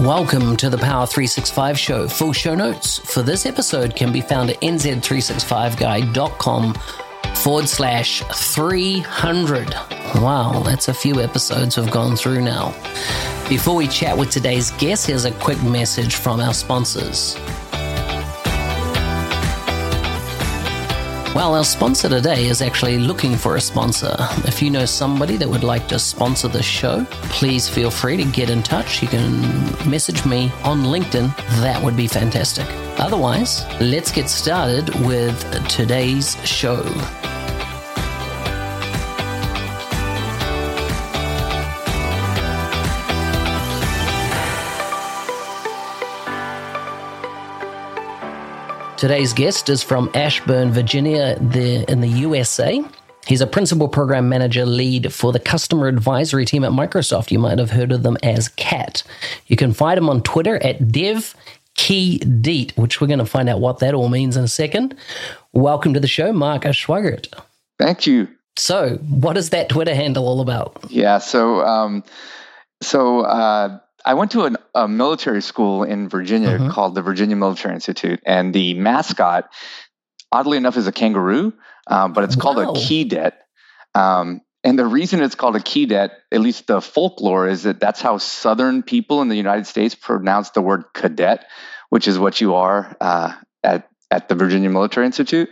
Welcome to the Power 365 show. Full show notes for this episode can be found at nz365guy.com forward slash 300. Wow, that's a few episodes we've gone through now. Before we chat with today's guest, here's a quick message from our sponsors. Well, our sponsor today is actually looking for a sponsor. If you know somebody that would like to sponsor the show, please feel free to get in touch. You can message me on LinkedIn. That would be fantastic. Otherwise, let's get started with today's show. Today's guest is from Ashburn, Virginia, the, in the USA. He's a principal program manager lead for the customer advisory team at Microsoft. You might have heard of them as CAT. You can find him on Twitter at Dev Keydet, which we're going to find out what that all means in a second. Welcome to the show, Mark Schweigert. Thank you. So, what is that Twitter handle all about? Yeah, so um, so uh, I went to an, a military school in Virginia mm-hmm. called the Virginia Military Institute, and the mascot, oddly enough, is a kangaroo, um, but it's called wow. a Keydet. Um, and the reason it's called a Keydet, at least the folklore, is that that's how Southern people in the United States pronounce the word cadet, which is what you are uh, at at the Virginia Military Institute.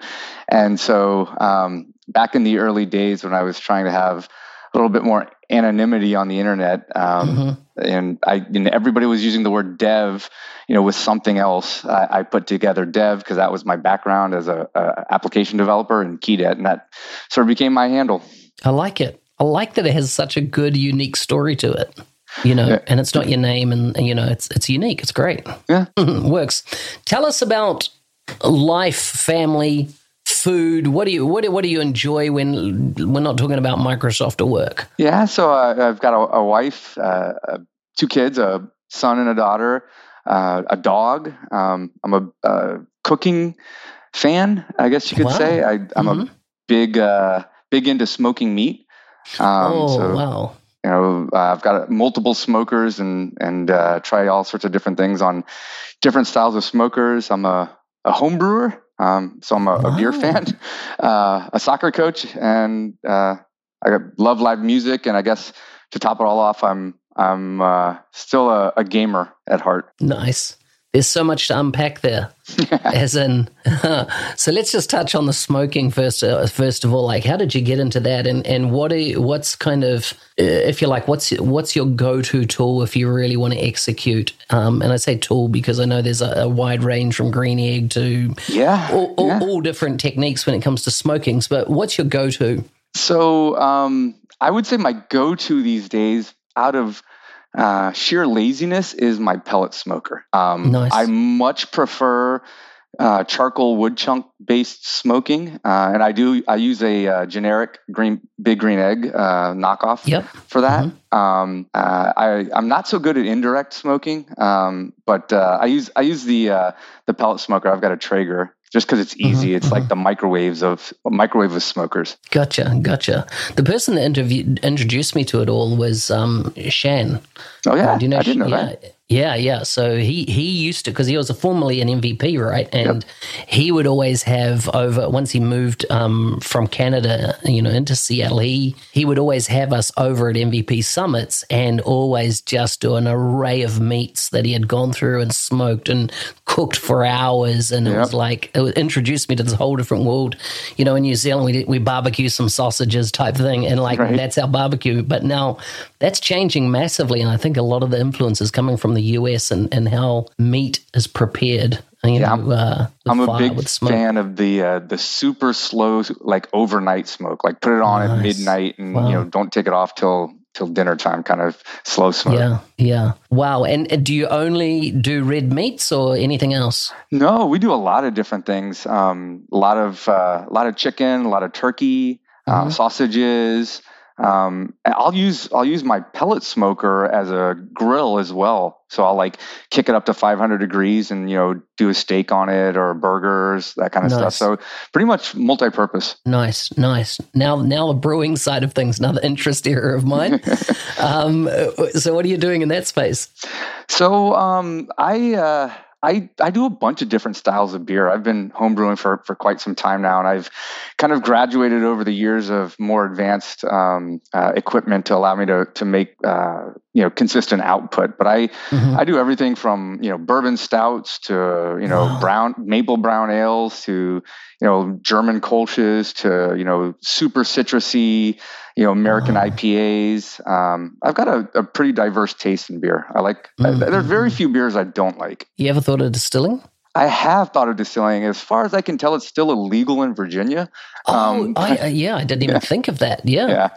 And so, um, back in the early days when I was trying to have a little bit more anonymity on the internet. Um, mm-hmm. And I, and everybody was using the word dev, you know, with something else. I, I put together dev because that was my background as a, a, application developer and Keydet, and that sort of became my handle. I like it. I like that it has such a good, unique story to it. You know, yeah. and it's not your name, and, and you know, it's it's unique. It's great. Yeah, works. Tell us about life, family, food? What do you what do, what do you enjoy when we're not talking about Microsoft or work? Yeah, so uh, I've got a, a wife, uh, uh, two kids, a son and a daughter, uh, a dog. Um, I'm a, a, cooking fan, I guess you could wow. say. I, am mm-hmm. a big uh, big into smoking meat. Um, oh so, wow! You know, I've got multiple smokers and and uh, try all sorts of different things on different styles of smokers. I'm a a home brewer. Um, so I'm a, wow. a beer fan, uh, a soccer coach, and uh, I love live music. And I guess to top it all off, I'm I'm uh, still a, a, gamer at heart. Nice. There's so much to unpack there. As in, so let's just touch on the smoking first. Uh, first of all, like how did you get into that, and and what are you, what's kind of uh, if you're like what's what's your go to tool if you really want to execute? Um, and I say tool because I know there's a, a wide range from green egg to yeah, all, all, yeah. all different techniques when it comes to smokings. But what's your go to? So um, I would say my go to these days out of uh, sheer laziness is my pellet smoker. Um, nice. I much prefer uh, charcoal wood chunk based smoking, uh, and I do I use a uh, generic green big green egg uh, knockoff yep. for that. Mm-hmm. Um, uh, I I'm not so good at indirect smoking, um, but uh, I use I use the the pellet smoker. I've got a Traeger just because it's easy. Mm-hmm, it's mm-hmm. like the microwaves of microwave of smokers. Gotcha, gotcha. The person that interviewed, introduced me to it all was um, Shan. Oh yeah, uh, do you know? I didn't know yeah, that. Yeah, yeah. So he he used to because he was a formerly an MVP, right? And yep. he would always have over once he moved um, from Canada, you know, into Seattle. He he would always have us over at MVP summits and always just do an array of meats that he had gone through and smoked and cooked for hours. And yep. it was like it introduced me to this whole different world. You know, in New Zealand we we barbecue some sausages type thing, and like right. that's our barbecue. But now that's changing massively, and I think a lot of the influence is coming from the US and, and how meat is prepared You yeah, know, uh, I'm a big fan of the uh, the super slow, like overnight smoke. Like put it on nice. at midnight, and wow. you know, don't take it off till till dinner time, kind of slow smoke. Yeah, yeah. Wow. And, do you only do red meats or anything else? No, we do a lot of different things. Um, a lot of uh, a lot of chicken, a lot of turkey, uh, mm-hmm. sausages. Um, I'll use I'll use my pellet smoker as a grill as well. So I'll like kick it up to 500 degrees and you know do a steak on it or burgers that kind of nice. stuff. So pretty much multi-purpose. Nice, nice. Now now the brewing side of things, another interest area of mine. um, so what are you doing in that space? So um, I. Uh, I, I do a bunch of different styles of beer. I've been homebrewing for, for quite some time now, and I've kind of graduated over the years of more advanced um, uh, equipment to allow me to to make uh, you know consistent output. But I mm-hmm. I do everything from you know bourbon stouts to you know wow. brown maple brown ales to you know German Kolsches to you know super citrusy you know American oh. IPAs. Um, I've got a, a, pretty diverse taste in beer. I like. Mm-hmm. I, there's very few beers I don't like. You ever thought of distilling? I have thought of distilling. As far as I can tell, it's still illegal in Virginia. Oh, um, I, yeah, I didn't even yeah. think of that. Yeah. Yeah.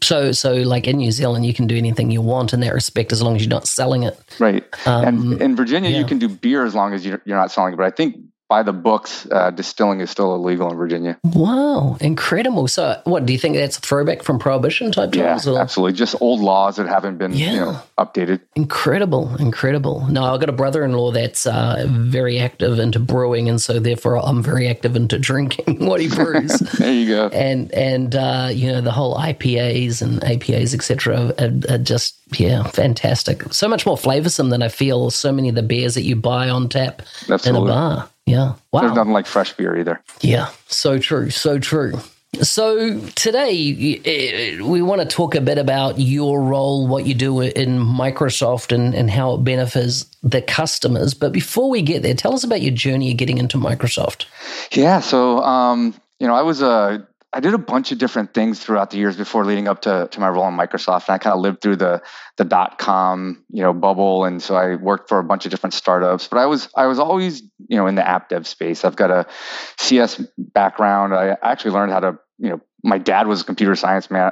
So, so like in New Zealand, you can do anything you want in that respect as long as you're not selling it. Right. Um, and in Virginia, yeah. you can do beer as long as you're, you're not selling it. But I think by the books, uh, distilling is still illegal in Virginia. Wow, incredible! So, what do you think that's a throwback from prohibition type times? Yeah, or? absolutely. Just old laws that haven't been yeah. you know, updated. Incredible, incredible. No, I've got a brother-in-law that's uh, very active into brewing, and so therefore I'm very active into drinking what he brews. there you go. And and uh, you know the whole IPAs and APAs etc. Are, are just yeah, fantastic. So much more flavoursome than I feel so many of the beers that you buy on tap Absolutely. in a bar. Yeah. Wow. There's nothing like fresh beer either. Yeah. So true. So true. So today we want to talk a bit about your role, what you do in Microsoft, and, and how it benefits the customers. But before we get there, tell us about your journey of getting into Microsoft. Yeah. So, um, you know, I was a I did a bunch of different things throughout the years before leading up to, to my role in Microsoft. And I kind of lived through the the dot com, you know, bubble. And so I worked for a bunch of different startups. But I was I was always, you know, in the app dev space. I've got a CS background. I actually learned how to, you know, my dad was a computer science ma-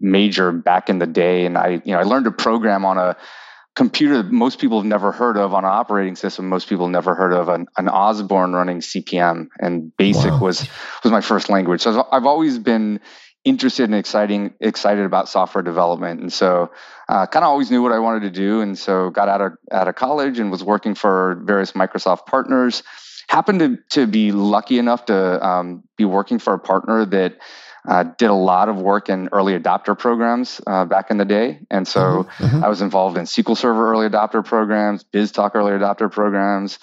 major back in the day. And I, you know, I learned to program on a computer that most people have never heard of on an operating system most people never heard of an, an osborne running CP/M and basic wow. was was my first language. So i've always been interested and exciting excited about software development. And so uh, kind of always knew what i wanted to do. And so got out of out of college and was working for various microsoft partners. Happened to, to be lucky enough to um, be working for a partner that uh, did a lot of work in early adopter programs uh, back in the day. And so mm-hmm, mm-hmm. I was involved in SQL Server early adopter programs, BizTalk early adopter programs,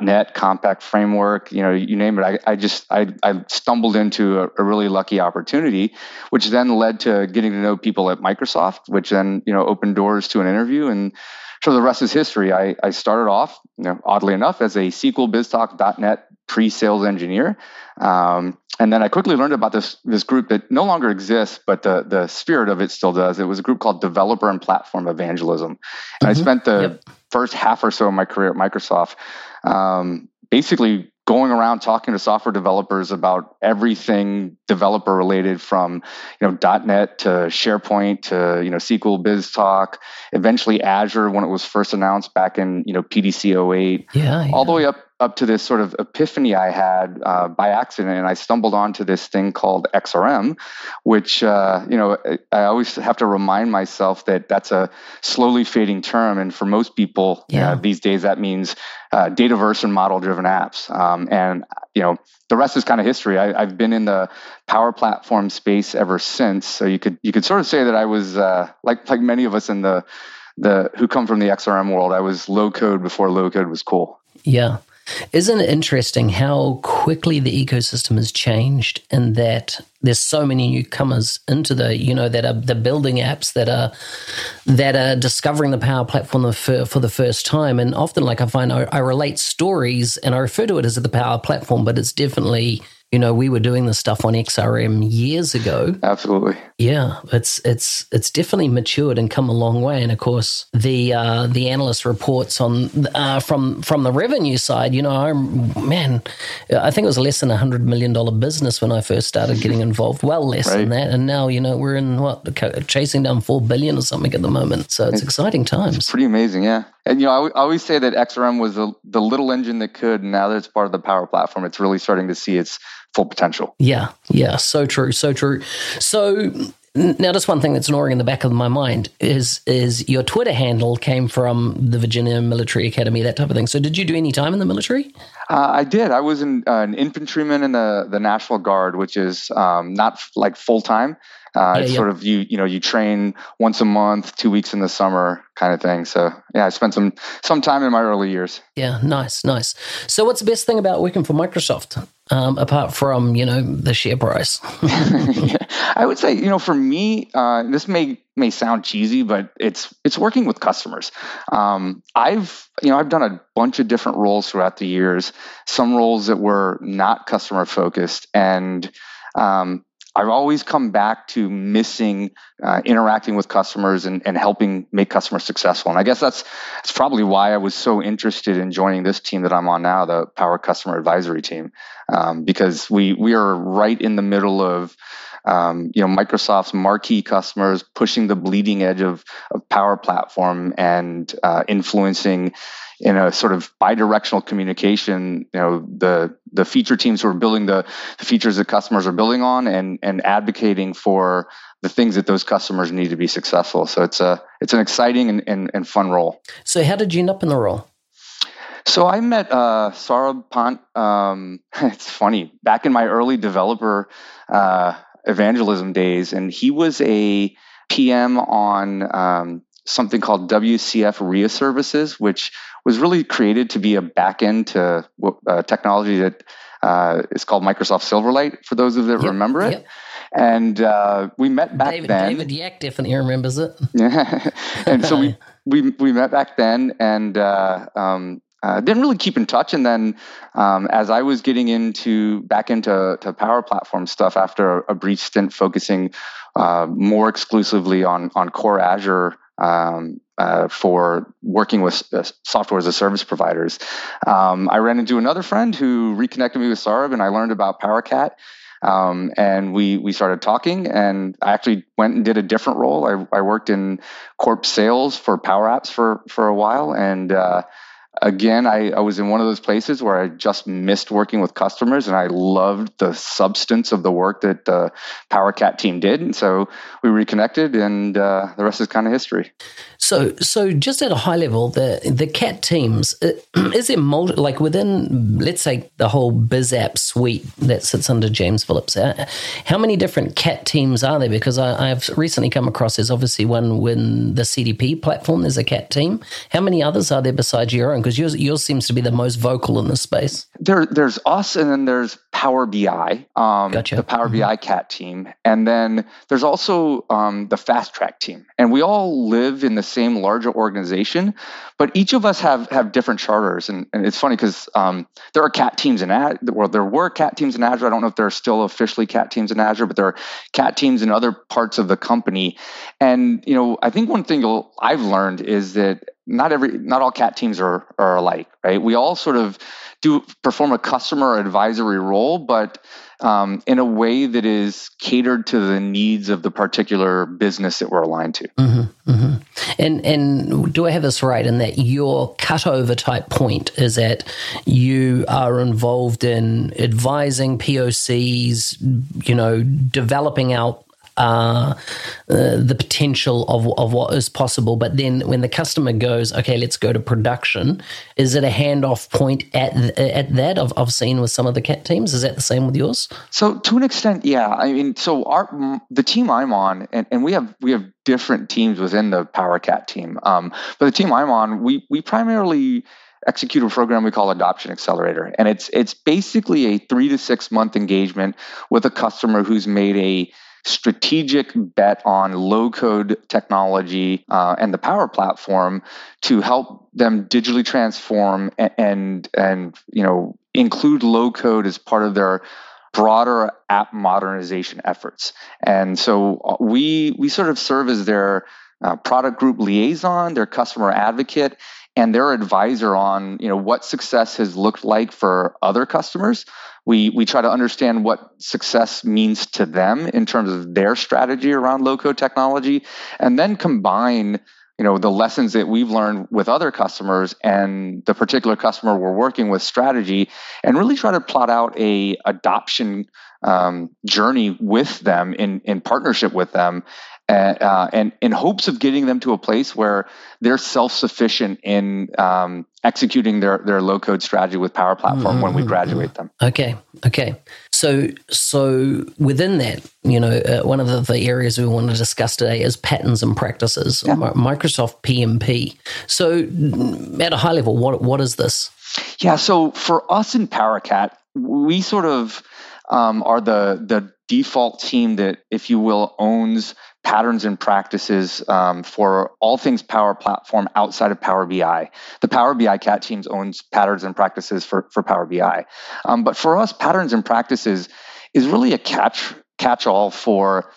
.NET Compact Framework, you know, you name it. I, I just I, I stumbled into a, a, really lucky opportunity, which then led to getting to know people at Microsoft, which then you know opened doors to an interview, and so the rest is history. I, I started off, you know, oddly enough, as a SQL BizTalk .NET pre-sales engineer. Um, and then I quickly learned about this this group that no longer exists, but the the spirit of it still does. It was a group called Developer and Platform Evangelism, and mm-hmm. I spent the yep. first half or so of my career at Microsoft, um, basically going around talking to software developers about everything developer related from you know .NET to SharePoint to you know SQL BizTalk, eventually Azure when it was first announced back in you know PDC 08, yeah, yeah. all the way up up to this sort of epiphany I had uh, by accident, and I stumbled onto this thing called XRM, which uh, you know I always have to remind myself that that's a slowly fading term, and for most people yeah. uh, these days that means uh, dataverse and model-driven apps. Um, and you know the rest is kind of history. I, have been in the power platform space ever since, so you could you could sort of say that I was uh, like like many of us in the the who come from the XRM world. I was low code before low code was cool. Yeah. Isn't it interesting how quickly the ecosystem has changed and that there's so many newcomers into the, you know, that are the building apps that are that are discovering the power platform for, for the first time. And often, like I find, I, I relate stories and I refer to it as the power platform, but it's definitely you know, we were doing this stuff on XRM years ago. Absolutely. Yeah, it's it's it's definitely matured and come a long way. And of course, the uh, the analyst reports on uh, from from the revenue side. You know, I'm man, I think it was less than a hundred million dollar business when I first started getting involved. Well, less right. than that, and now you know we're in what chasing down four billion or something at the moment. So it's, it's exciting times. It's pretty amazing, yeah. And you know, I, always say that XRM was the, the little engine that could. And now that it's part of the Power Platform, it's really starting to see its full potential. Yeah, yeah, so true, so true. So now, just one thing that's gnawing in the back of my mind is is your Twitter handle came from the Virginia Military Academy, that type of thing. So, did you do any time in the military? Uh, I did. I was in, uh, an infantryman in the the National Guard, which is um, not f- like full time. Uh, yeah, it's yeah. sort of you you know you train once a month, two weeks in the summer, kind of thing. So yeah, I spent some some time in my early years. Yeah, nice, nice. So what's the best thing about working for Microsoft, um, apart from you know the share price? I would say you know for me, uh, this may may sound cheesy, but it's it's working with customers. Um, I've you know I've done a bunch of different roles throughout the years. Some roles that were not customer focused and um, I've always come back to missing uh, interacting with customers and, and helping make customers successful. And I guess that's that's probably why I was so interested in joining this team that I'm on now, the Power Customer Advisory team, um, because we we are right in the middle of um, you know Microsoft's marquee customers pushing the bleeding edge of, of Power Platform and uh, influencing in a sort of bidirectional communication, you know, the the feature teams who are building the, the features that customers are building on and and advocating for the things that those customers need to be successful. So it's a it's an exciting and, and, and fun role. So how did you end up in the role? So I met uh, Saurabh Pant. Um, it's funny back in my early developer uh, evangelism days, and he was a PM on um, something called WCF RIA services, which was really created to be a backend to uh, technology that uh, is called Microsoft Silverlight, for those of you that yep, remember it. Yep. And uh, we met back David, then. David Yack definitely remembers it. Yeah. and so we, we, we met back then and uh, um, uh, didn't really keep in touch. And then um, as I was getting into back into to Power Platform stuff after a, a brief stint focusing uh, more exclusively on, on core Azure um, uh, for working with uh, software as a service providers. Um, I ran into another friend who reconnected me with Saurabh, and I learned about PowerCat. Um, and we we started talking, and I actually went and did a different role. I, I worked in corp sales for Power Apps for for a while, and uh, again, I, I, was in one of those places where I just missed working with customers and I loved the substance of the work that the PowerCat team did. And so we reconnected and uh, the rest is kind of history. So, so just at a high level, the the cat teams uh, is it multi, like within, let's say, the whole BizApp suite that sits under James Phillips? Uh, how many different cat teams are there? Because I, have recently come across there's obviously one when the CDP platform. There's a cat team. How many others are there besides your own? Because yours yours seems to be the most vocal in this space. There, there's us, and then there's Power BI, um, gotcha. the Power mm-hmm. BI cat team, and then there's also um, the Fast Track team, and we all live in the same larger organization, but each of us have have different charters. And, and it's funny because um, there are cat teams in Azure. Well, there were cat teams in Azure. I don't know if there are still officially cat teams in Azure, but there are cat teams in other parts of the company. And you know, I think one thing I've learned is that not every not all cat teams are are alike, right? We all sort of do perform a customer advisory role, but um, in a way that is catered to the needs of the particular business that we're aligned to. Mm-hmm, mm-hmm. And and do I have this right in that your cutover type point is that you are involved in advising POCs, you know, developing out uh, uh, the potential of, of what is possible. But then when the customer goes, okay, let's go to production, is it a handoff point at at that? I've, I've seen with some of the cat teams. Is that the same with yours? So to an extent, yeah. I mean, so our the team I'm on, and, and we have we have different teams within the PowerCat team. Um, but the team I'm on, we we primarily execute a program we call Adoption Accelerator, and it's it's basically a three to six month engagement with a customer who's made a strategic bet on low code technology uh, and the power platform to help them digitally transform and, and, and you know include low code as part of their broader app modernization efforts. And so uh, we we sort of serve as their uh, product group liaison, their customer advocate, and their advisor on you know what success has looked like for other customers. We we try to understand what success means to them in terms of their strategy around low code technology, and then combine you know the lessons that we've learned with other customers and the particular customer we're working with strategy and really try to plot out a adoption um, journey with them in in partnership with them and, uh, and in hopes of getting them to a place where they're self-sufficient in um, executing their, their low code strategy with Power Platform mm-hmm. when we mm-hmm, graduate them. Okay, okay. So so within that, you know, uh, one of the, the, areas we want to discuss today is patterns and practices, yeah. Microsoft PnP. So at a high level, what what is this? Yeah. So for us in PowerCat, we sort of um, are the the default team that, if you will, owns patterns and practices um, for all things Power Platform outside of Power BI. The Power BI cat teams owns patterns and practices for, for Power BI. Um, but for us, patterns and practices is really a catch catch all for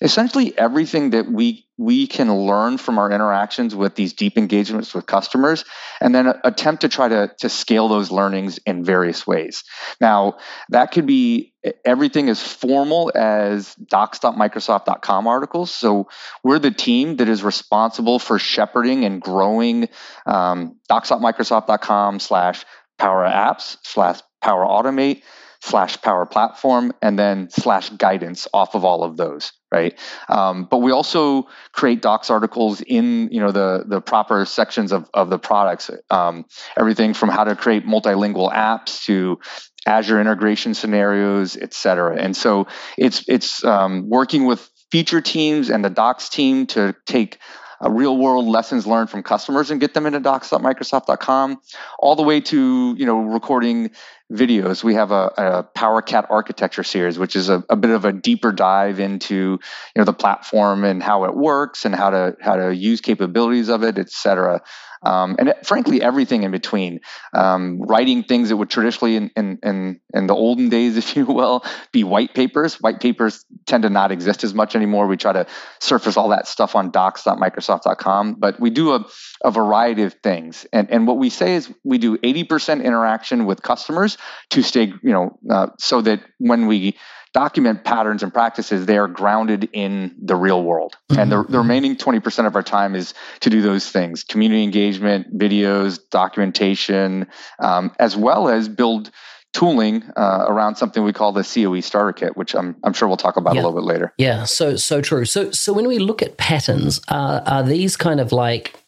essentially everything that we we can learn from our interactions with these deep engagements with customers and then attempt to try to, to scale those learnings in various ways. Now that could be everything as formal as docs.microsoft.com articles. So we're the team that is responsible for shepherding and growing um, docs.microsoft.com slash power apps slash power automate slash power platform and then slash guidance off of all of those right? Um, but we also create docs articles in you know the the proper sections of, of the products. Um, everything from how to create multilingual apps to azure integration scenarios et cetera. And so it's it's um, working with feature teams and the docs team to take uh, real world lessons learned from customers and get them into docs.microsoft.com all the way to you know recording videos we have a, a powercat architecture series which is a, a, bit of a deeper dive into you know the platform and how it works and how to how to use capabilities of it et cetera um, and frankly everything in between. Um, writing things that would traditionally, in, in, in, in, the olden days, if you will, be white papers. White papers tend to not exist as much anymore. We try to surface all that stuff on docs.microsoft.com, but we do a, a variety of things. And, and what we say is we do 80% interaction with customers to stay, you know, uh, so that when we document patterns and practices, they are grounded in the real world. Mm-hmm. And the, the, remaining 20% of our time is to do those things community engagement, videos, documentation, um, as well as build tooling uh, around something we call the COE starter kit, which I'm, I'm sure we'll talk about yeah. a little bit later. Yeah, so so true. So so when we look at patterns, uh, are these kind of like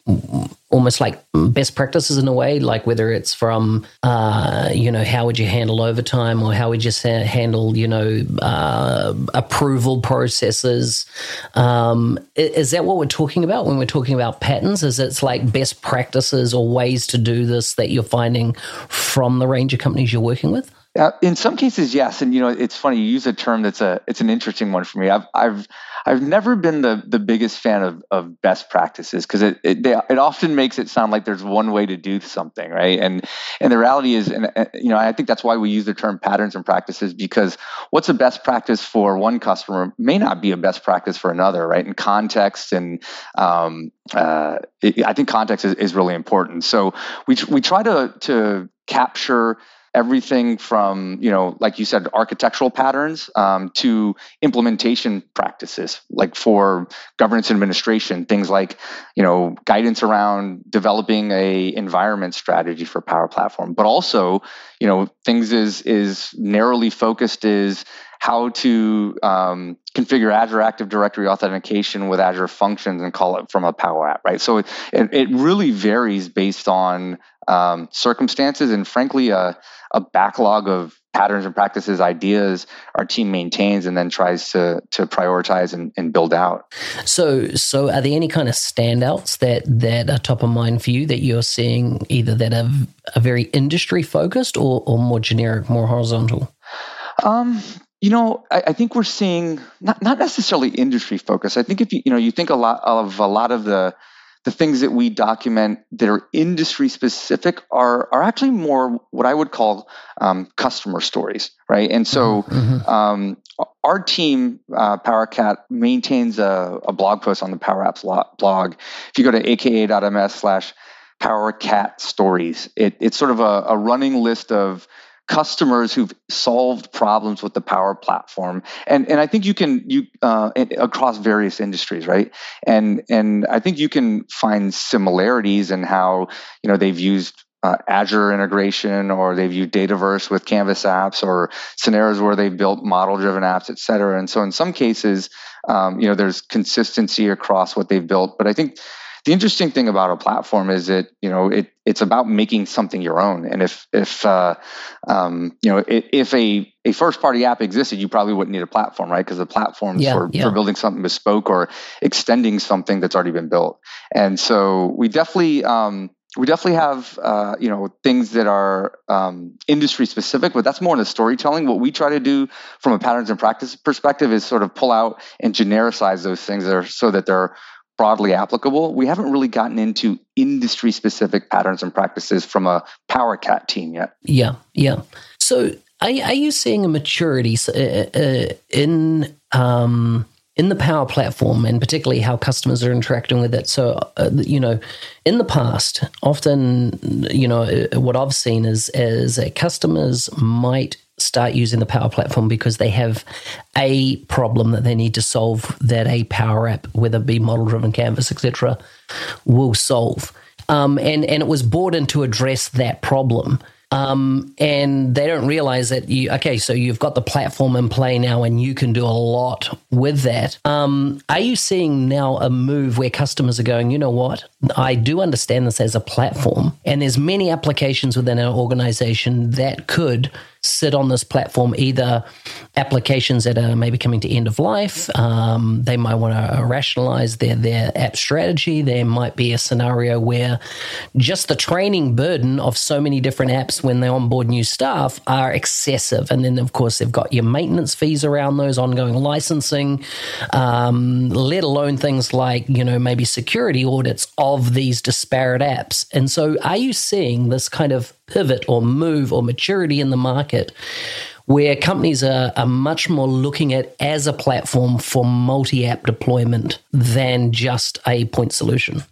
almost like best practices in a way, like whether it's from, uh, you know, how would you handle overtime or how would you handle, you know, uh, approval processes. Um, is that what we're talking about when we're talking about patterns? Is it's like best practices or ways to do this that you're finding from the range of companies you're working with? Uh, in some cases, yes, and you know it's funny. You use a term that's a it's an interesting one for me. I've I've I've never been the the biggest fan of of best practices because it it, they, it often makes it sound like there's one way to do something, right? And and the reality is, and you know, I think that's why we use the term patterns and practices because what's a best practice for one customer may not be a best practice for another, right? In context and um, uh, it, I think context is, is really important. So we we try to to capture everything from you know like you said architectural patterns um, to implementation practices like for governance administration things like you know guidance around developing a environment strategy for power platform but also you know things is is narrowly focused is how to um, configure Azure Active Directory authentication with Azure Functions and call it from a Power App, right? So it, it, really varies based on um, circumstances and, frankly, a, a backlog of patterns and practices, ideas our team maintains and then tries to to prioritize and, and build out. So, so are there any kind of standouts that that are top of mind for you that you're seeing either that are, are very industry focused or, or more generic, more horizontal? Um, you know, I, I, think we're seeing not not necessarily industry focus. I think if you you know you think a lot of a lot of the the things that we document that are industry specific are are actually more what I would call um, customer stories, right? And so mm-hmm. mm-hmm. um, our team, uh, PowerCat, maintains a, a, blog post on the Power Apps blog. If you go to aka.ms slash PowerCat stories, it, it's sort of a, a running list of customers who've solved problems with the power platform and and i think you can you uh, across various industries right and and i think you can find similarities in how you know they've used uh, Azure integration, or they've used Dataverse with Canvas apps, or scenarios where they've built model-driven apps, et cetera. And so, in some cases, um, you know, there's consistency across what they've built. But I think the interesting thing about a platform is that you know it it's about making something your own. And if if uh, um, you know if a a first party app existed you probably wouldn't need a platform right? Because the platform's yeah, for, yeah. for building something bespoke or extending something that's already been built. And so we definitely um, we definitely have uh, you know things that are um, industry specific but that's more in the storytelling. What we try to do from a patterns and practice perspective is sort of pull out and genericize those things that are, so that they're broadly applicable. We haven't really gotten into industry specific patterns and practices from a PowerCat team yet. Yeah, yeah. So are, are you seeing a maturity uh, uh, in um, in the Power Platform, and particularly how customers are interacting with it? So, uh, you know, in the past, often, you know, uh, what I've seen is is that customers might start using the Power Platform because they have a problem that they need to solve that a Power App, whether it be model driven canvas, etc., will solve. Um, and and it was brought in to address that problem. Um, and they don't realize that you okay so you've got the platform in play now and you can do a lot with that um, are you seeing now a move where customers are going you know what i do understand this as a platform and there's many applications within our organization that could sit on this platform, either applications that are maybe coming to end of life. Um, they might want to rationalize their, their app strategy. There might be a scenario where just the training burden of so many different apps when they onboard new staff are excessive. And then, of course, they've got your maintenance fees around those, ongoing licensing, um, let alone things like, you know, maybe security audits of these disparate apps. And so, are you seeing this kind of pivot or move or maturity in the market where companies are, are much more looking at as a platform for multi app deployment than just a point solution.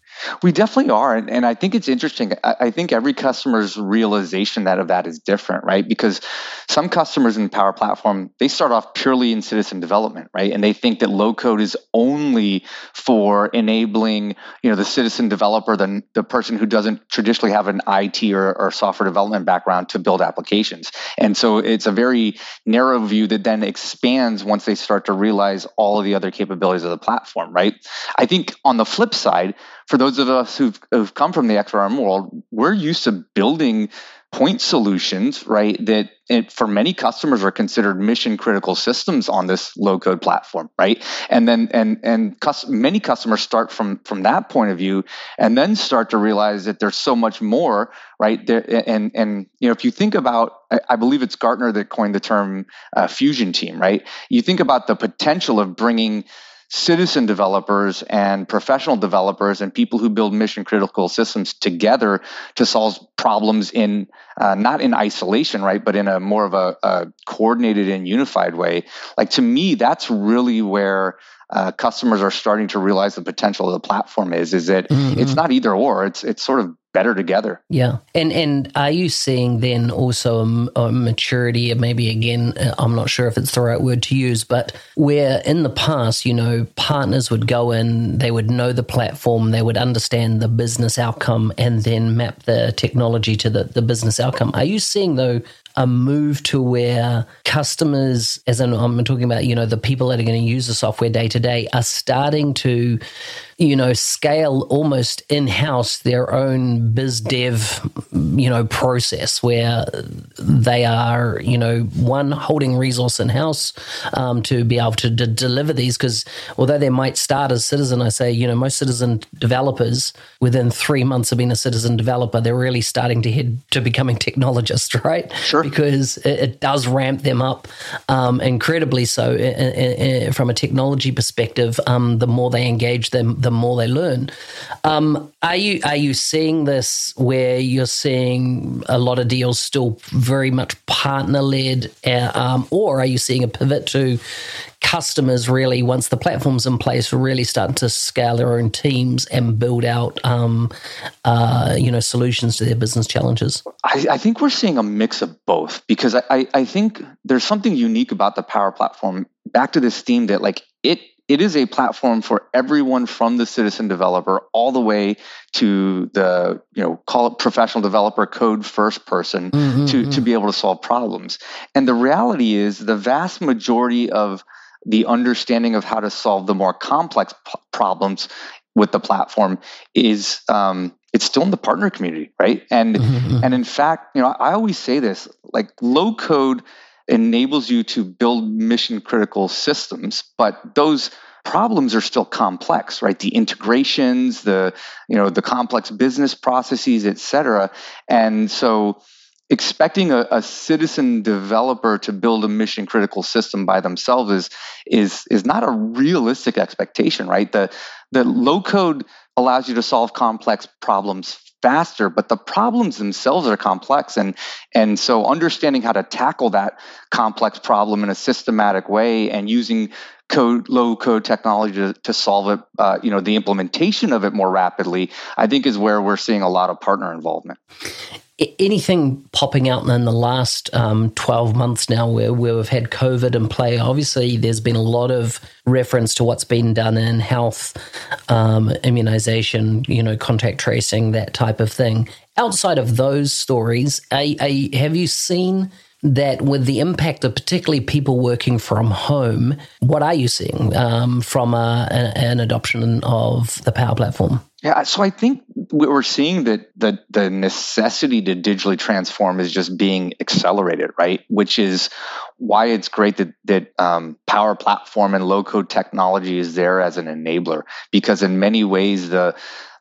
We definitely are. And, and I think it's interesting. I, I, think every customer's realization that of that is different, right? Because some customers in the Power Platform, they start off purely in citizen development, right? And they think that low code is only for enabling, you know, the citizen developer, the, the person who doesn't traditionally have an IT or, or software development background to build applications. And so it's a very narrow view that then expands once they start to realize all of the other capabilities of the platform, right? I think on the flip side, for those of us who've, who've come from the XRM world, we're used to building point solutions, right? That it, for many customers are considered mission critical systems on this low code platform, right? And then and and cus- many customers start from from that point of view, and then start to realize that there's so much more, right? There and and you know if you think about, I, I believe it's Gartner that coined the term uh, fusion team, right? You think about the potential of bringing citizen developers and professional developers and people who build mission critical systems together to solve problems in uh, not in isolation right but in a more of a, a, coordinated and unified way like to me that's really where uh, customers are starting to realize the potential of the platform is is that mm-hmm. it's not either or it's it's sort of better together. Yeah, and and are you seeing then also a, a, maturity? Maybe again, uh, I'm not sure if it's the right word to use, but where in the past, you know, partners would go in, they would know the platform, they would understand the business outcome, and then map the technology to the the business outcome. Are you seeing though a move to where customers, as I'm talking about, you know, the people that are going to use the software day to day, are starting to you know, scale almost in house their own biz dev, you know, process where they are, you know, one holding resource in house um, to be able to d- deliver these. Because although they might start as citizen, I say, you know, most citizen developers within three months of being a citizen developer, they're really starting to head to becoming technologists, right? Sure. Because it, it does ramp them up um, incredibly so from a technology perspective. Um, the more they engage them, the the more they learn. Um, are you are you seeing this where you're seeing a lot of deals still very much partner led, uh, um, or are you seeing a pivot to customers really once the platform's in place really starting to scale their own teams and build out um, uh, you know solutions to their business challenges I, I, think we're seeing a mix of both because I, I think there's something unique about the power platform back to this theme that like it it is a platform for everyone from the citizen developer all the way to the you know call it professional developer code first person mm-hmm, to mm-hmm. to be able to solve problems and the reality is the vast majority of the understanding of how to solve the more complex p- problems with the platform is um, it's still in the partner community, right? And mm-hmm, mm-hmm. and in fact, you know, I always say this: like low code enables you to build mission critical systems, but those problems are still complex right? The integrations the you know the complex business processes et cetera. And so expecting a, a, citizen developer to build a mission critical system by themselves is is is not a realistic expectation right? The the low code allows you to solve complex problems faster but the problems themselves are complex and and so understanding how to tackle that complex problem in a systematic way and using code low code technology to, to solve it uh, you know the implementation of it more rapidly i think is where we're seeing a lot of partner involvement anything popping out in the last um, 12 months now where, where we've had COVID in play? Obviously, there's been a lot of reference to what's been done in health, um, immunization, you know, contact tracing, that type of thing. Outside of those stories, have you seen that with the impact of particularly people working from home, what are you seeing um, from a, an adoption of the Power Platform? Yeah, so I think we're seeing that the the necessity to digitally transform is just being accelerated, right? Which is why it's great that that um, Power Platform and low code technology is there as an enabler, because in many ways the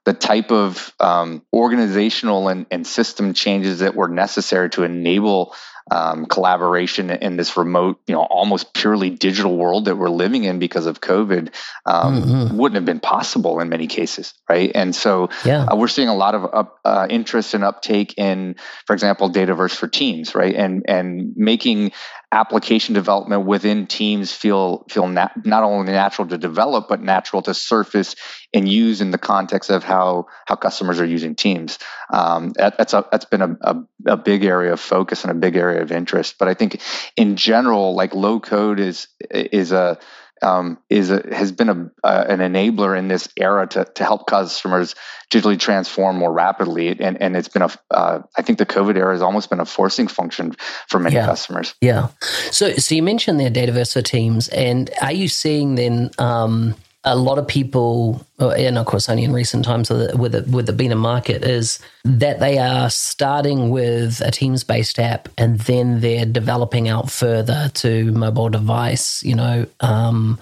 the type of um, organizational and, and system changes that were necessary to enable um, collaboration in this remote, you know, almost purely digital world that we're living in because of COVID um, mm-hmm. wouldn't have been possible in many cases, right? And so yeah. uh, we're seeing a lot of up, uh, interest and uptake in, for example, Dataverse for Teams, right? And and making application development within teams feel feel not only natural to develop but natural to surface and use in the context of how how customers are using teams. Um, that, that's a, that's been a, a, a, big area of focus and a big area of interest. But i think in general like low code is is a um, is a, has been a, uh, an enabler in this era to, to help customers digitally transform more rapidly. And, and it's been a, uh, I think the COVID era has almost been a forcing function for many yeah. customers. Yeah. So, so you mentioned their Dataverse for teams, and are you seeing then, um, a lot of people, and of course only in recent times with it, with it being a market, is that they are starting with a Teams based app and then they're developing out further to mobile device. You know, um,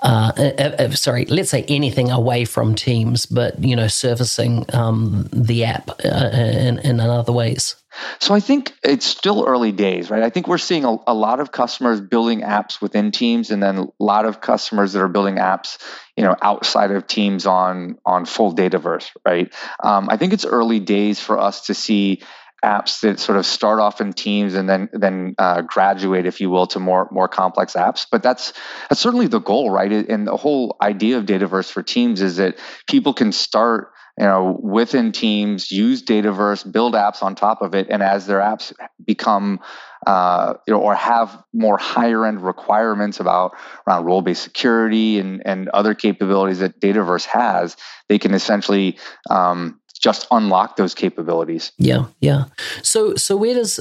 uh, uh, uh, sorry, let's say anything away from Teams, but you know, servicing um, the app uh, in, in other ways. So I think it's still early days, right? I think we're seeing a, a, lot of customers building apps within Teams, and then a lot of customers that are building apps, you know, outside of Teams on on full Dataverse, right? Um, I think it's early days for us to see apps that sort of start off in Teams and then then uh, graduate, if you will, to more more complex apps. But that's that's certainly the goal, right? And the whole idea of Dataverse for Teams is that people can start you know, within teams, use Dataverse, build apps on top of it, and as their apps become, uh, you know, or have more higher end requirements about around role based security and and other capabilities that Dataverse has, they can essentially um, just unlock those capabilities. Yeah, yeah. So, so where does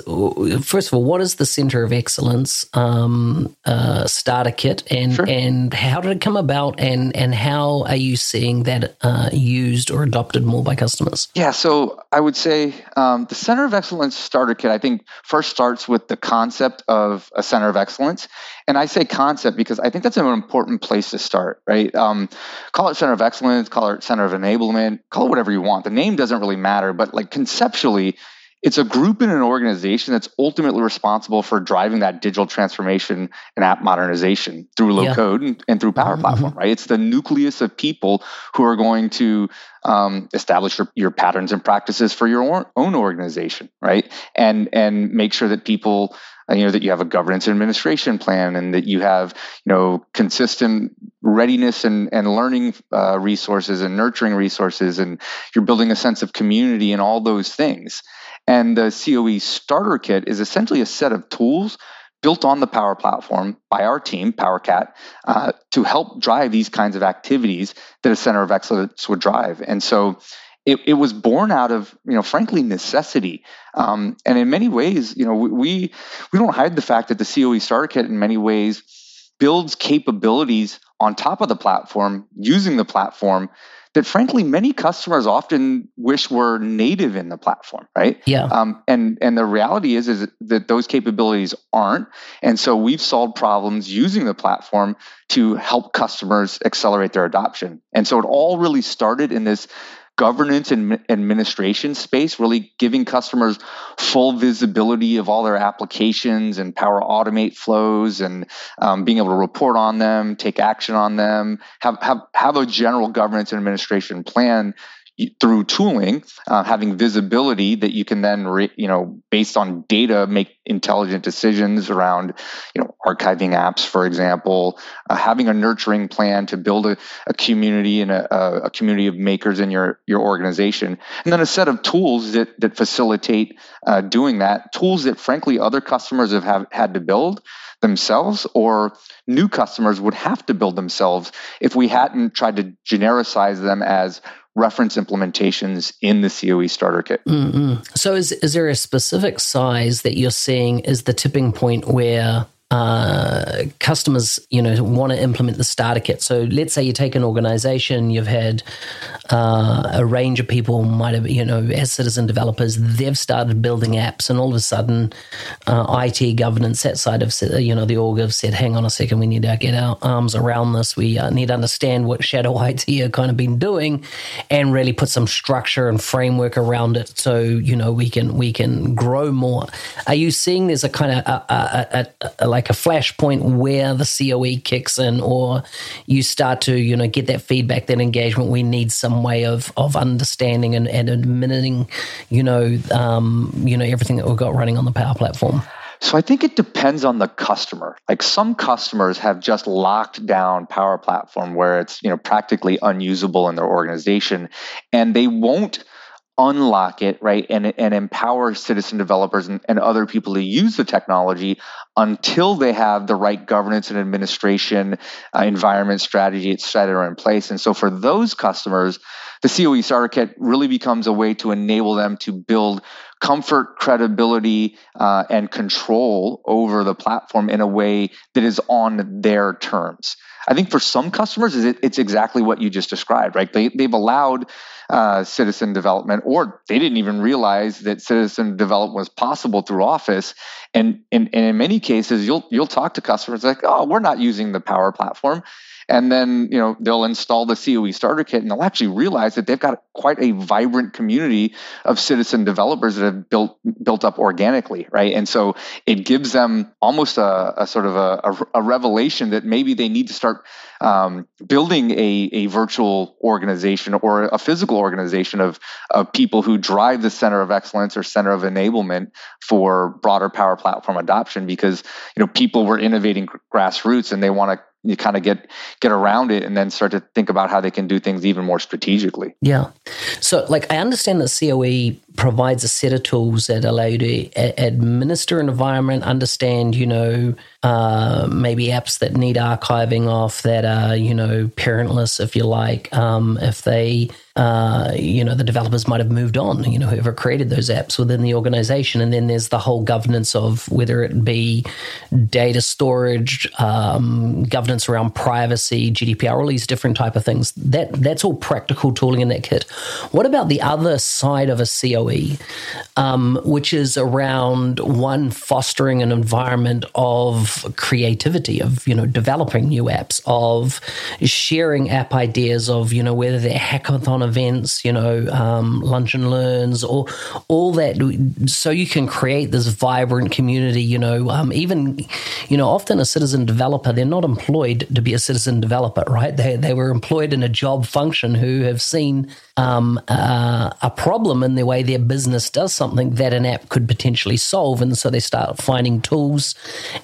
first of all, what is the Center of Excellence um, uh, starter kit, and sure. and how did it come about, and and how are you seeing that uh, used or adopted more by customers? Yeah, so I would say um, the Center of Excellence starter kit. I think first starts with the concept of a Center of Excellence, and I say concept because I think that's an important place to start. Right? Um, call it Center of Excellence, call it Center of Enablement, call it whatever you want. The name doesn't really matter, but like conceptually, it's a group in an organization that's ultimately responsible for driving that digital transformation and app modernization through low yeah. code and, and, through Power mm-hmm. Platform, right? It's the nucleus of people who are going to um, establish your, your, patterns and practices for your own organization, right? And and make sure that people you know that you have a governance administration plan and that you have you know consistent readiness and, and learning uh, resources and nurturing resources and you're building a sense of community and all those things and the COE starter kit is essentially a set of tools built on the Power Platform by our team, PowerCat, uh, to help drive these kinds of activities that a center of excellence would drive. And so it, it was born out of, you know, frankly, necessity. Um, and in many ways, you know, we we don't hide the fact that the COE starter kit in many ways builds capabilities on top of the platform using the platform that frankly many customers often wish were native in the platform right? Yeah. Um, and and the reality is is that those capabilities aren't. And so we've solved problems using the platform to help customers accelerate their adoption. And so it all really started in this governance and administration space, really giving customers full visibility of all their applications and Power Automate flows and um, being able to report on them, take action on them, have, have, have a general governance and administration plan through tooling, uh, having visibility that you can then, re, you know, based on data, make intelligent decisions around, you know, archiving apps, for example, uh, having a nurturing plan to build a, a community and a, a, community of makers in your your organization, and then a set of tools that that facilitate uh, doing that. Tools that, frankly, other customers have, have had to build themselves or new customers would have to build themselves if we hadn't tried to genericize them as reference implementations in the COE starter kit. Mm-hmm. So, is, is there a specific size that you're seeing is the tipping point where uh, customers, you know, want to implement the starter kit. So let's say you take an organization, you've had uh, a range of people, might have, you know, as citizen developers, they've started building apps, and all of a sudden, uh, IT governance, that side of, you know, the org have said, hang on a second, we need to get our arms around this. We uh, need to understand what shadow IT have kind of been doing and really put some structure and framework around it so, you know, we can, we can grow more. Are you seeing there's a kind of, a, a, a, a like a flashpoint where the COE kicks in, or you start to you know get that feedback, that engagement. We need some way of of understanding and, and admitting, you know, um, you know everything that we've got running on the Power Platform. So I think it depends on the customer. Like some customers have just locked down Power Platform where it's you know practically unusable in their organization, and they won't unlock it, right, and, and empower citizen developers and, and other people to use the technology until they have the right governance and administration, uh, environment strategy, et cetera, in place. And so for those customers, the COE Starter Kit really becomes a way to enable them to build comfort, credibility, uh, and control over the platform in a way that is on their terms. I think for some customers, it's exactly what you just described, right? They, they've allowed uh, citizen development, or they didn't even realize that citizen development was possible through Office. And, and, and in many cases, you'll you'll talk to customers like, oh, we're not using the Power Platform, and then you know they'll install the COE starter kit, and they'll actually realize that they've got quite a vibrant community of citizen developers that have built built up organically, right? And so it gives them almost a, a sort of a, a, revelation that maybe they need to start um, building a, a virtual organization or a physical organization of, of people who drive the center of excellence or center of enablement for broader power platform adoption because you know people were innovating grassroots and they want to you kind of get get around it and then start to think about how they can do things even more strategically. Yeah. So like I understand that COE provides a set of tools that allow you to a- administer an environment, understand, you know, uh, maybe apps that need archiving off that are, you know, parentless, if you like. Um, if they, uh, you know, the developers might have moved on, you know, whoever created those apps within the organization. And then there's the whole governance of whether it be data storage, um, governance around privacy, GDPR, all these different type of things. That That's all practical tooling in that kit. What about the other side of a CO Um, which is around one fostering an environment of creativity, of you know developing new apps, of sharing app ideas, of you know whether they're hackathon events, you know um, lunch and learns, or all that, so you can create this vibrant community. You know, um, even you know often a citizen developer they're not employed to be a citizen developer, right? They they were employed in a job function who have seen um, uh, a problem in the way their business does something that an app could potentially solve, and so they start finding tools,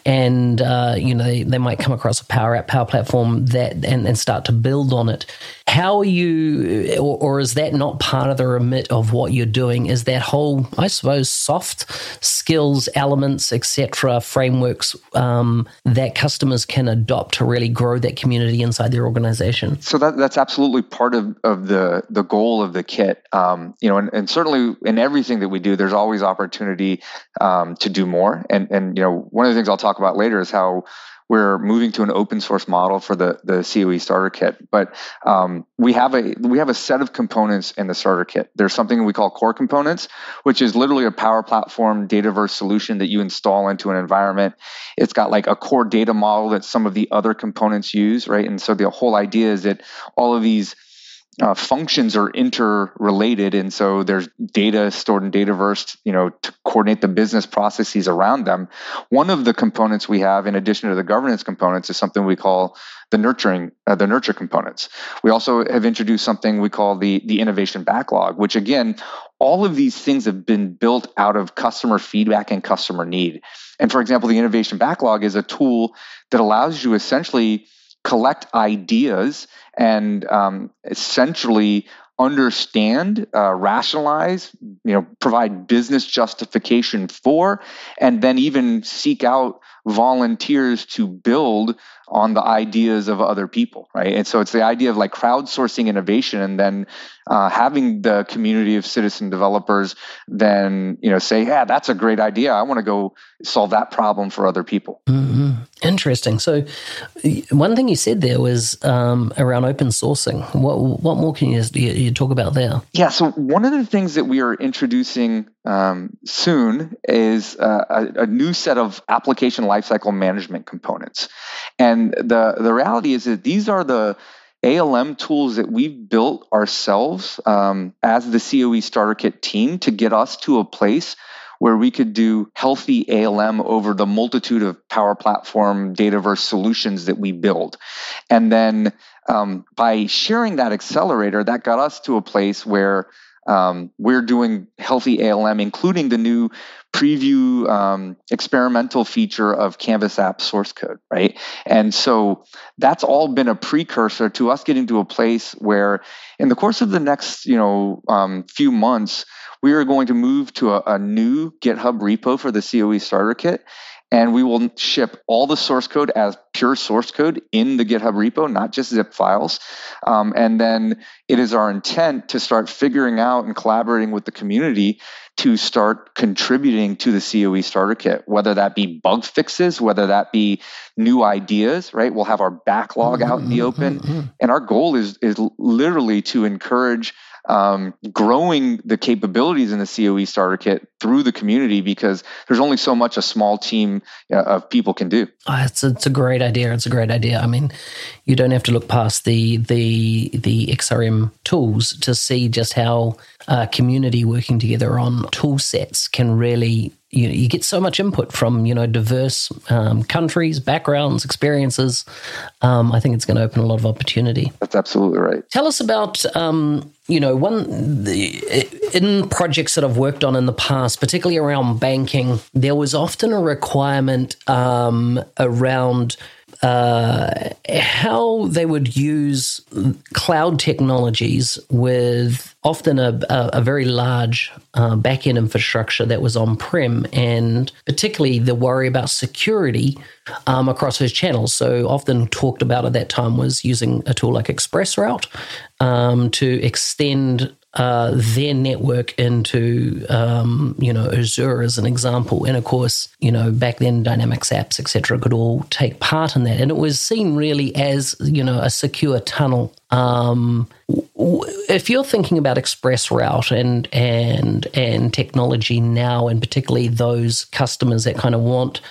and uh, you know they, they might come across a Power App, Power Platform that and, and start to build on it. How are you, or, or is that not part of the remit of what you're doing? Is that whole, I suppose, soft skills, elements, etc., frameworks um, that customers can adopt to really grow that community inside their organization? So that, that's absolutely part of, of the the goal of the kit. Um, you know, and, and, certainly in everything that we do, there's always opportunity um, to do more. And and you know, one of the things I'll talk about later is how we're moving to an open source model for the the COE starter kit. But um, we have a we have a set of components in the starter kit. There's something we call core components, which is literally a Power Platform Dataverse solution that you install into an environment. It's got like a core data model that some of the other components use, right? And so the whole idea is that all of these uh, functions are interrelated, and so there's data stored in Dataverse, you know, to coordinate the business processes around them. One of the components we have, in addition to the governance components, is something we call the nurturing, uh, the nurture components. We also have introduced something we call the the innovation backlog, which again, all of these things have been built out of customer feedback and customer need. And for example, the innovation backlog is a tool that allows you essentially collect ideas and um, essentially understand, uh, rationalize, you know, provide business justification for, and then even seek out volunteers to build on the ideas of other people, right? And so it's the idea of like crowdsourcing innovation and then uh, having the community of citizen developers then, you know, say, yeah, that's a great idea. I want to go solve that problem for other people. Mm-hmm. Interesting. So one thing you said there was um, around open sourcing. What, what more can you, you, you talk about there? Yeah. So one of the things that we are introducing um, soon is uh, a, a, new set of application lifecycle management components. And the, the reality is that these are the ALM tools that we've built ourselves um, as the COE Starter Kit team to get us to a place where we could do healthy ALM over the multitude of Power Platform Dataverse solutions that we build. And then um, by sharing that accelerator, that got us to a place where um, we're doing healthy ALM, including the new preview um, experimental feature of Canvas app source code, right? And so that's all been a precursor to us getting to a place where, in the course of the next, you know, um, few months, we are going to move to a, a new GitHub repo for the COE starter kit and we will ship all the source code as pure source code in the GitHub repo, not just zip files. Um, and then it is our intent to start figuring out and collaborating with the community to start contributing to the COE starter kit, whether that be bug fixes, whether that be new ideas, right? We'll have our backlog out in the open. Mm-hmm. And our goal is, is literally to encourage um, growing the capabilities in the COE starter kit through the community because there's only so much a small team uh, of people can do. Oh, it's, a, it's a great idea. It's a great idea. I mean, you don't have to look past the the the XRM tools to see just how uh, community working together on tool sets can really you, you get so much input from you know diverse um, countries, backgrounds, experiences. Um, I think it's going to open a lot of opportunity. That's absolutely right. Tell us about um, you know one the, in projects that I've worked on in the past, particularly around banking. There was often a requirement um, around uh, how they would use cloud technologies with often a, a, a very large uh, backend infrastructure that was on prem, and particularly the worry about security um, across those channels. So, often talked about at that time was using a tool like ExpressRoute um, to extend uh, their network into, um, you know, Azure as an example. And of course, you know, back then Dynamics apps, etc., could all take part in that. And it was seen really as, you know, a secure tunnel Um, if you're thinking about ExpressRoute and and and technology now, and particularly those customers that kind of want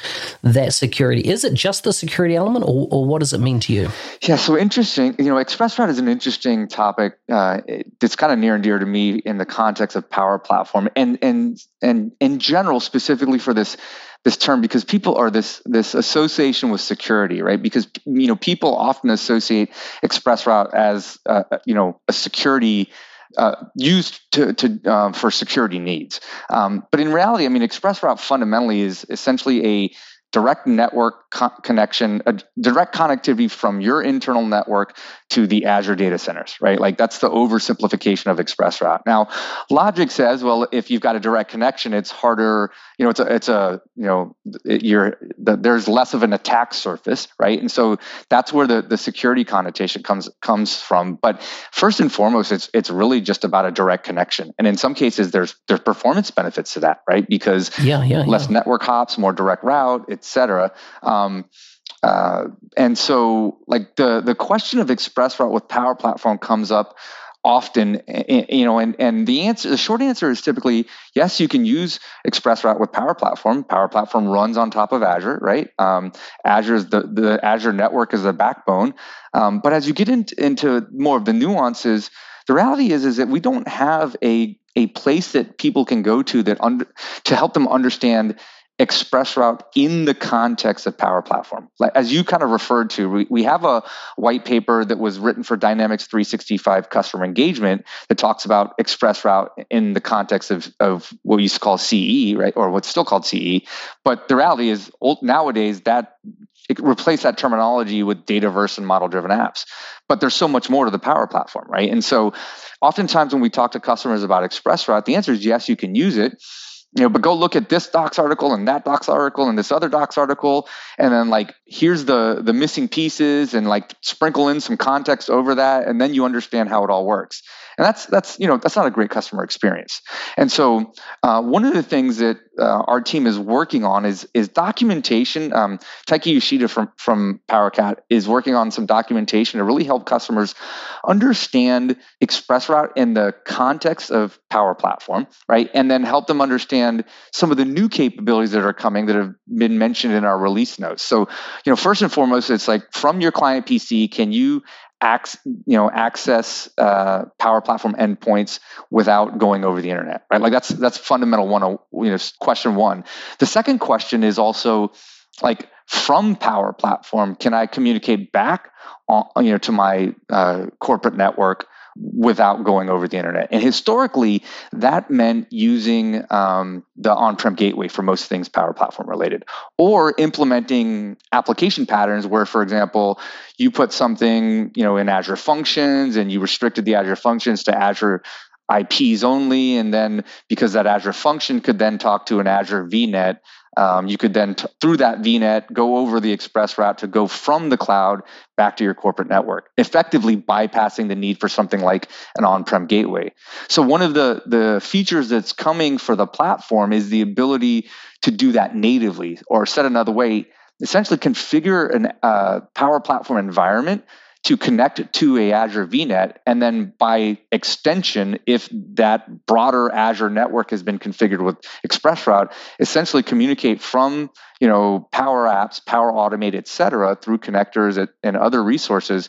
that security, is it just the security element, or, or what does it mean to you? Yeah, so interesting. You know, ExpressRoute is an interesting topic. Uh, it's kind of near and dear to me in the context of Power Platform, and and and in general, specifically for this this term because people are this this association with security, right? Because you know people often associate ExpressRoute as uh, you know a security uh, used to, to uh, for security needs. Um, but in reality, I mean, ExpressRoute fundamentally is essentially a direct network co- connection, a direct connectivity from your internal network to the Azure data centers, right? Like that's the oversimplification of ExpressRoute. Now, logic says, well, if you've got a direct connection, it's harder. You know, it's a, it's a, you know, you're the, there's less of an attack surface, right? And so that's where the the security connotation comes comes from. But first and foremost, it's it's really just about a direct connection, and in some cases, there's there's performance benefits to that, right? Because yeah, yeah, less yeah. network hops, more direct route, etc. Um, uh, and so, like the the question of ExpressRoute with Power Platform comes up often you know and and the answer the short answer is typically yes you can use expressroute with power platform. Power platform runs on top of azure right? Um, azure is the the azure network is the backbone. Um, but as you get into, into more of the nuances the reality is is that we don't have a a place that people can go to that under to help them understand ExpressRoute in the context of Power Platform. As you kind of referred to, we, we have a white paper that was written for Dynamics 365 customer engagement that talks about ExpressRoute in the context of, of what we used to call CE, right, or what's still called CE. But the reality is, nowadays, that replace that terminology with dataverse and model driven apps. But there's so much more to the Power Platform, right? And so, oftentimes when we talk to customers about ExpressRoute, the answer is yes, you can use it you know but go look at this docs article and that docs article and this other docs article. And then like here's the the missing pieces and like sprinkle in some context over that. And then you understand how it all works and that's that's you know that's not a great customer experience. And so uh, one of the things that uh, our team is working on is is documentation. Um, taiki yoshida from from powercat is working on some documentation to really help customers understand expressroute in the context of power platform right? And then help them understand some of the new capabilities that are coming that have been mentioned in our release notes. So you know first and foremost it's like from your client pc can you ac- you know access uh, Power Platform endpoints without going over the internet, right? Like that's that's fundamental one. You know, question one. The second question is also like from Power Platform, can I communicate back on, you know to my uh, corporate network without going over the internet. And historically, that meant using um, the on prem gateway for most things Power Platform related, or implementing application patterns where, for example, you put something you know in Azure Functions and you restricted the Azure Functions to Azure IPs only, and then because that Azure function could then talk to an Azure VNet, um, you could then, t- through that VNet, go over the express route to go from the cloud back to your corporate network, effectively bypassing the need for something like an on prem gateway. So, one of the, the features that's coming for the platform is the ability to do that natively, or said another way, essentially configure a uh, Power Platform environment to connect to a Azure VNet. And then by extension, if that broader Azure network has been configured with ExpressRoute, essentially communicate from you know Power Apps, Power Automate, et cetera, through connectors and other resources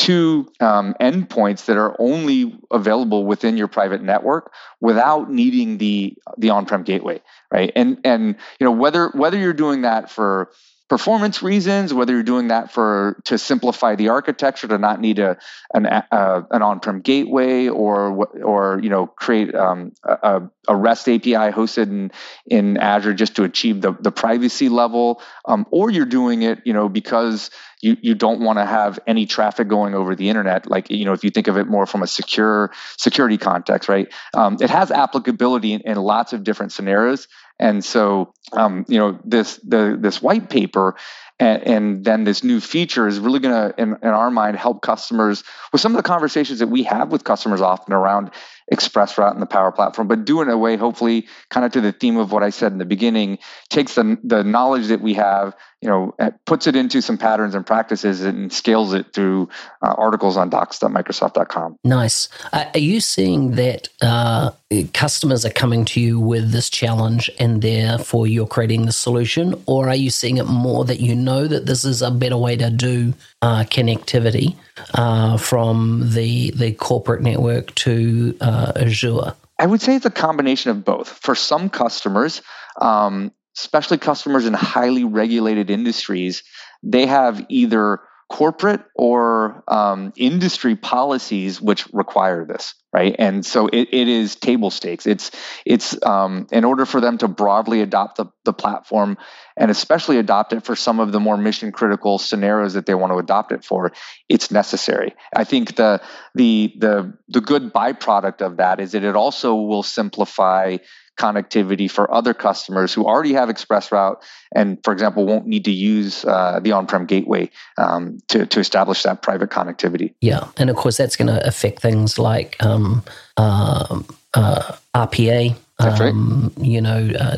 to um, endpoints that are only available within your private network without needing the the on-prem gateway right and and you know whether whether you're doing that for performance reasons, whether you're doing that for to simplify the architecture to not need a an, uh, an on-prem gateway or or you know create um, a, a, REST API hosted in, in Azure just to achieve the, the privacy level, um, or you're doing it you know because you, you don't want to have any traffic going over the internet. Like you know if you think of it more from a secure security context, right? Um, it has applicability in, in lots of different scenarios. And so, um, you know, this the this white paper and, and then this new feature is really going to, in, in our mind, help customers with some of the conversations that we have with customers often around express route in the power platform but do it in a way hopefully kind of to the theme of what i said in the beginning takes the, the knowledge that we have you know puts it into some patterns and practices and scales it through uh, articles on docs.microsoft.com nice. Uh, are you seeing that uh, customers are coming to you with this challenge and therefore you're creating the solution or are you seeing it more that you know that this is a better way to do uh, connectivity uh, from the the corporate network to uh, Azure? I would say it's a combination of both. For some customers, um, especially customers in highly regulated industries, they have either corporate or um, industry policies which require this right? And so it, it is table stakes. It's it's um, in order for them to broadly adopt the, the platform and especially adopt it for some of the more mission critical scenarios that they want to adopt it for it's necessary. I think the the the the good byproduct of that is that it also will simplify connectivity for other customers who already have ExpressRoute and, for example, won't need to use uh, the on-prem gateway um, to, to establish that private connectivity. Yeah, and of course that's going to affect things like um, uh, uh, RPA that's um. You know, uh,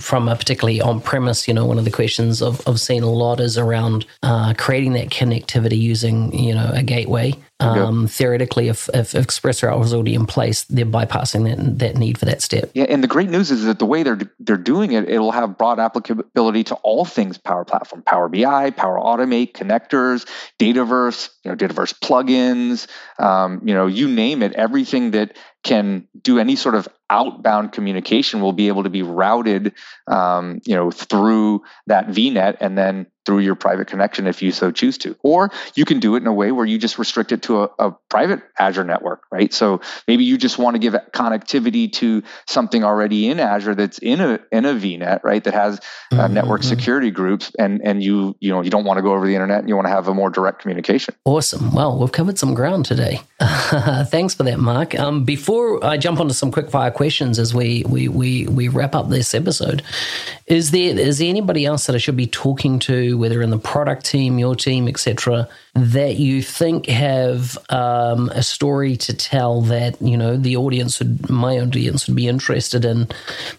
from a particularly on premise, you know, one of the questions I've, I've seen a lot is around uh, creating that connectivity using, you know, a gateway. Um, Theoretically, if, if ExpressRoute was already in place, they're bypassing that, that need for that step. Yeah, and the great news is that the way they're they're doing it, it'll have broad applicability to all things Power Platform, Power BI, Power Automate, connectors, Dataverse, you know, Dataverse plugins, um, you know, you name it. Everything that can do any sort of outbound communication will be able to be routed, um, you know, through that VNet and then through your private connection if you so choose to. Or you can do it in a way where you just restrict it to a, a private Azure network, right? So maybe you just want to give connectivity to something already in Azure that's in a in a VNet, right? That has uh, mm-hmm. network mm-hmm. security groups, and and you you know you don't want to go over the internet, and you want to have a more direct communication. Awesome. Well, we've covered some ground today. Thanks for that, Mark. Um, before I jump onto some quick fire questions as we we we we wrap up this episode, is there is there anybody else that I should be talking to? Whether in the product team, your team, etc., that you think have um, a story to tell that you know the audience would, my audience would be interested in,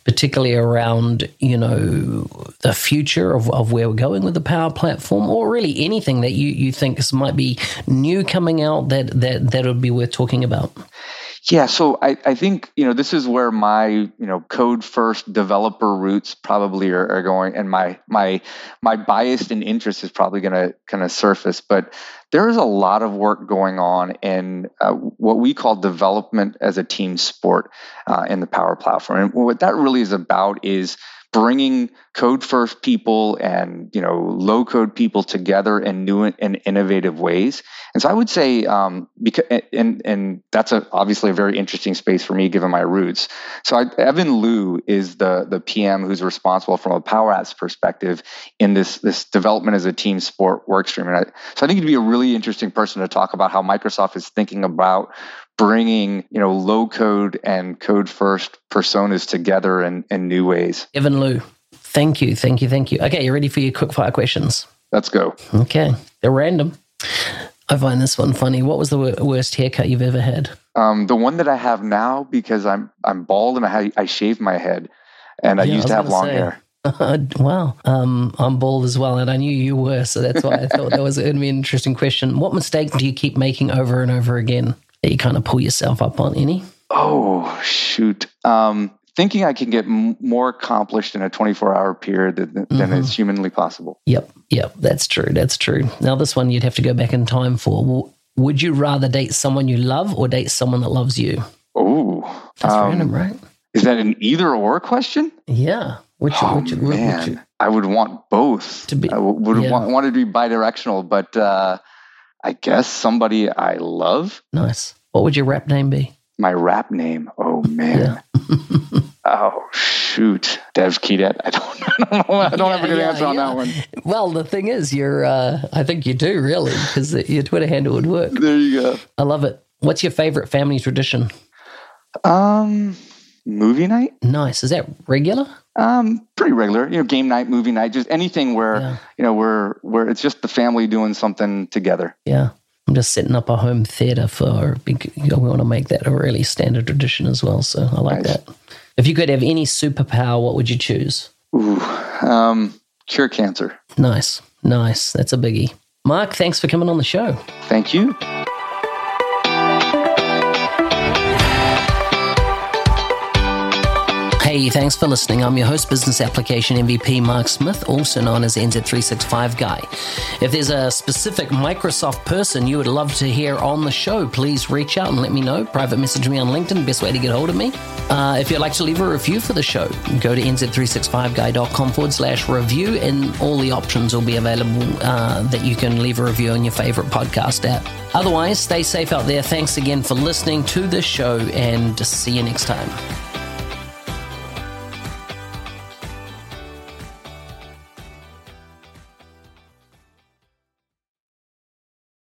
particularly around you know the future of, of where we're going with the Power Platform, or really anything that you you think might be new coming out that that that would be worth talking about. Yeah, so I, I think you know this is where my you know code first developer roots probably are, are going, and my my my bias and interest is probably going to kind of surface. But there is a lot of work going on in uh, what we call development as a team sport uh, in the Power Platform, and what that really is about is bringing code first people and you know low code people together in new and innovative ways. And so i would say um, because and and that's a, obviously a very interesting space for me given my roots. So I, evan liu is the the pm who's responsible from a power apps perspective in this this development as a team sport work stream. And I, so i think he'd be a really interesting person to talk about how microsoft is thinking about bringing you know low code and code first personas together in, in new ways. Evan Liu, thank you, thank you, thank you. Okay, you ready for your quick fire questions? Let's go. Okay, they're random. I find this one funny. What was the worst haircut you've ever had? Um, the one that I have now because I'm I'm bald and I I shave my head, and I used I to have long say. hair. Wow, um, I'm bald as well, and I knew you were, so that's why I thought that was going to be an interesting question. What mistake do you keep making over and over again? That you kind of pull yourself up on any? Oh, shoot. Um, thinking I can get m- more accomplished in a 24 hour period than, than mm-hmm. is humanly possible. Yep. Yep. That's true. That's true. Now, this one you'd have to go back in time for. Would you rather date someone you love or date someone that loves you? Oh, that's um, random, right? Is that an either or question? Yeah. Which, oh, which, man. Which, I would want both. To be, I would yeah. want, want it to be bidirectional, but uh, I guess somebody I love. Nice. What would your rap name be? My rap name. Oh man. Yeah. oh shoot, Dev Keydet. I don't, I don't, know, I don't yeah, have a good yeah, answer on that one. Well, the thing is, you're. Uh, I think you do really because your Twitter handle would work. There you go. I love it. What's your favorite family tradition? Um, movie night. Nice. Is that regular? Um, pretty regular. You know, game night, movie night, just anything where yeah. you know we're where it's just the family doing something together. Yeah. I'm just setting up a home theater for. You know, We want to make that a really standard tradition as well. So I like nice. that. If you could have any superpower, what would you choose? Ooh, um, cure cancer. Nice, nice. That's a biggie. Mark, thanks for coming on the show. Thank you. Hey, thanks for listening. I'm your host, Business Application MVP Mark Smith, also known as NZ365 Guy. If there's a specific Microsoft person you would love to hear on the show, please reach out and let me know. Private message me on LinkedIn, best way to get hold of me. Uh, if you'd like to leave a review for the show, go to nz365guy.com forward slash review, and all the options will be available uh, that you can leave a review on your favorite podcast app. Otherwise, stay safe out there. Thanks again for listening to this show, and see you next time.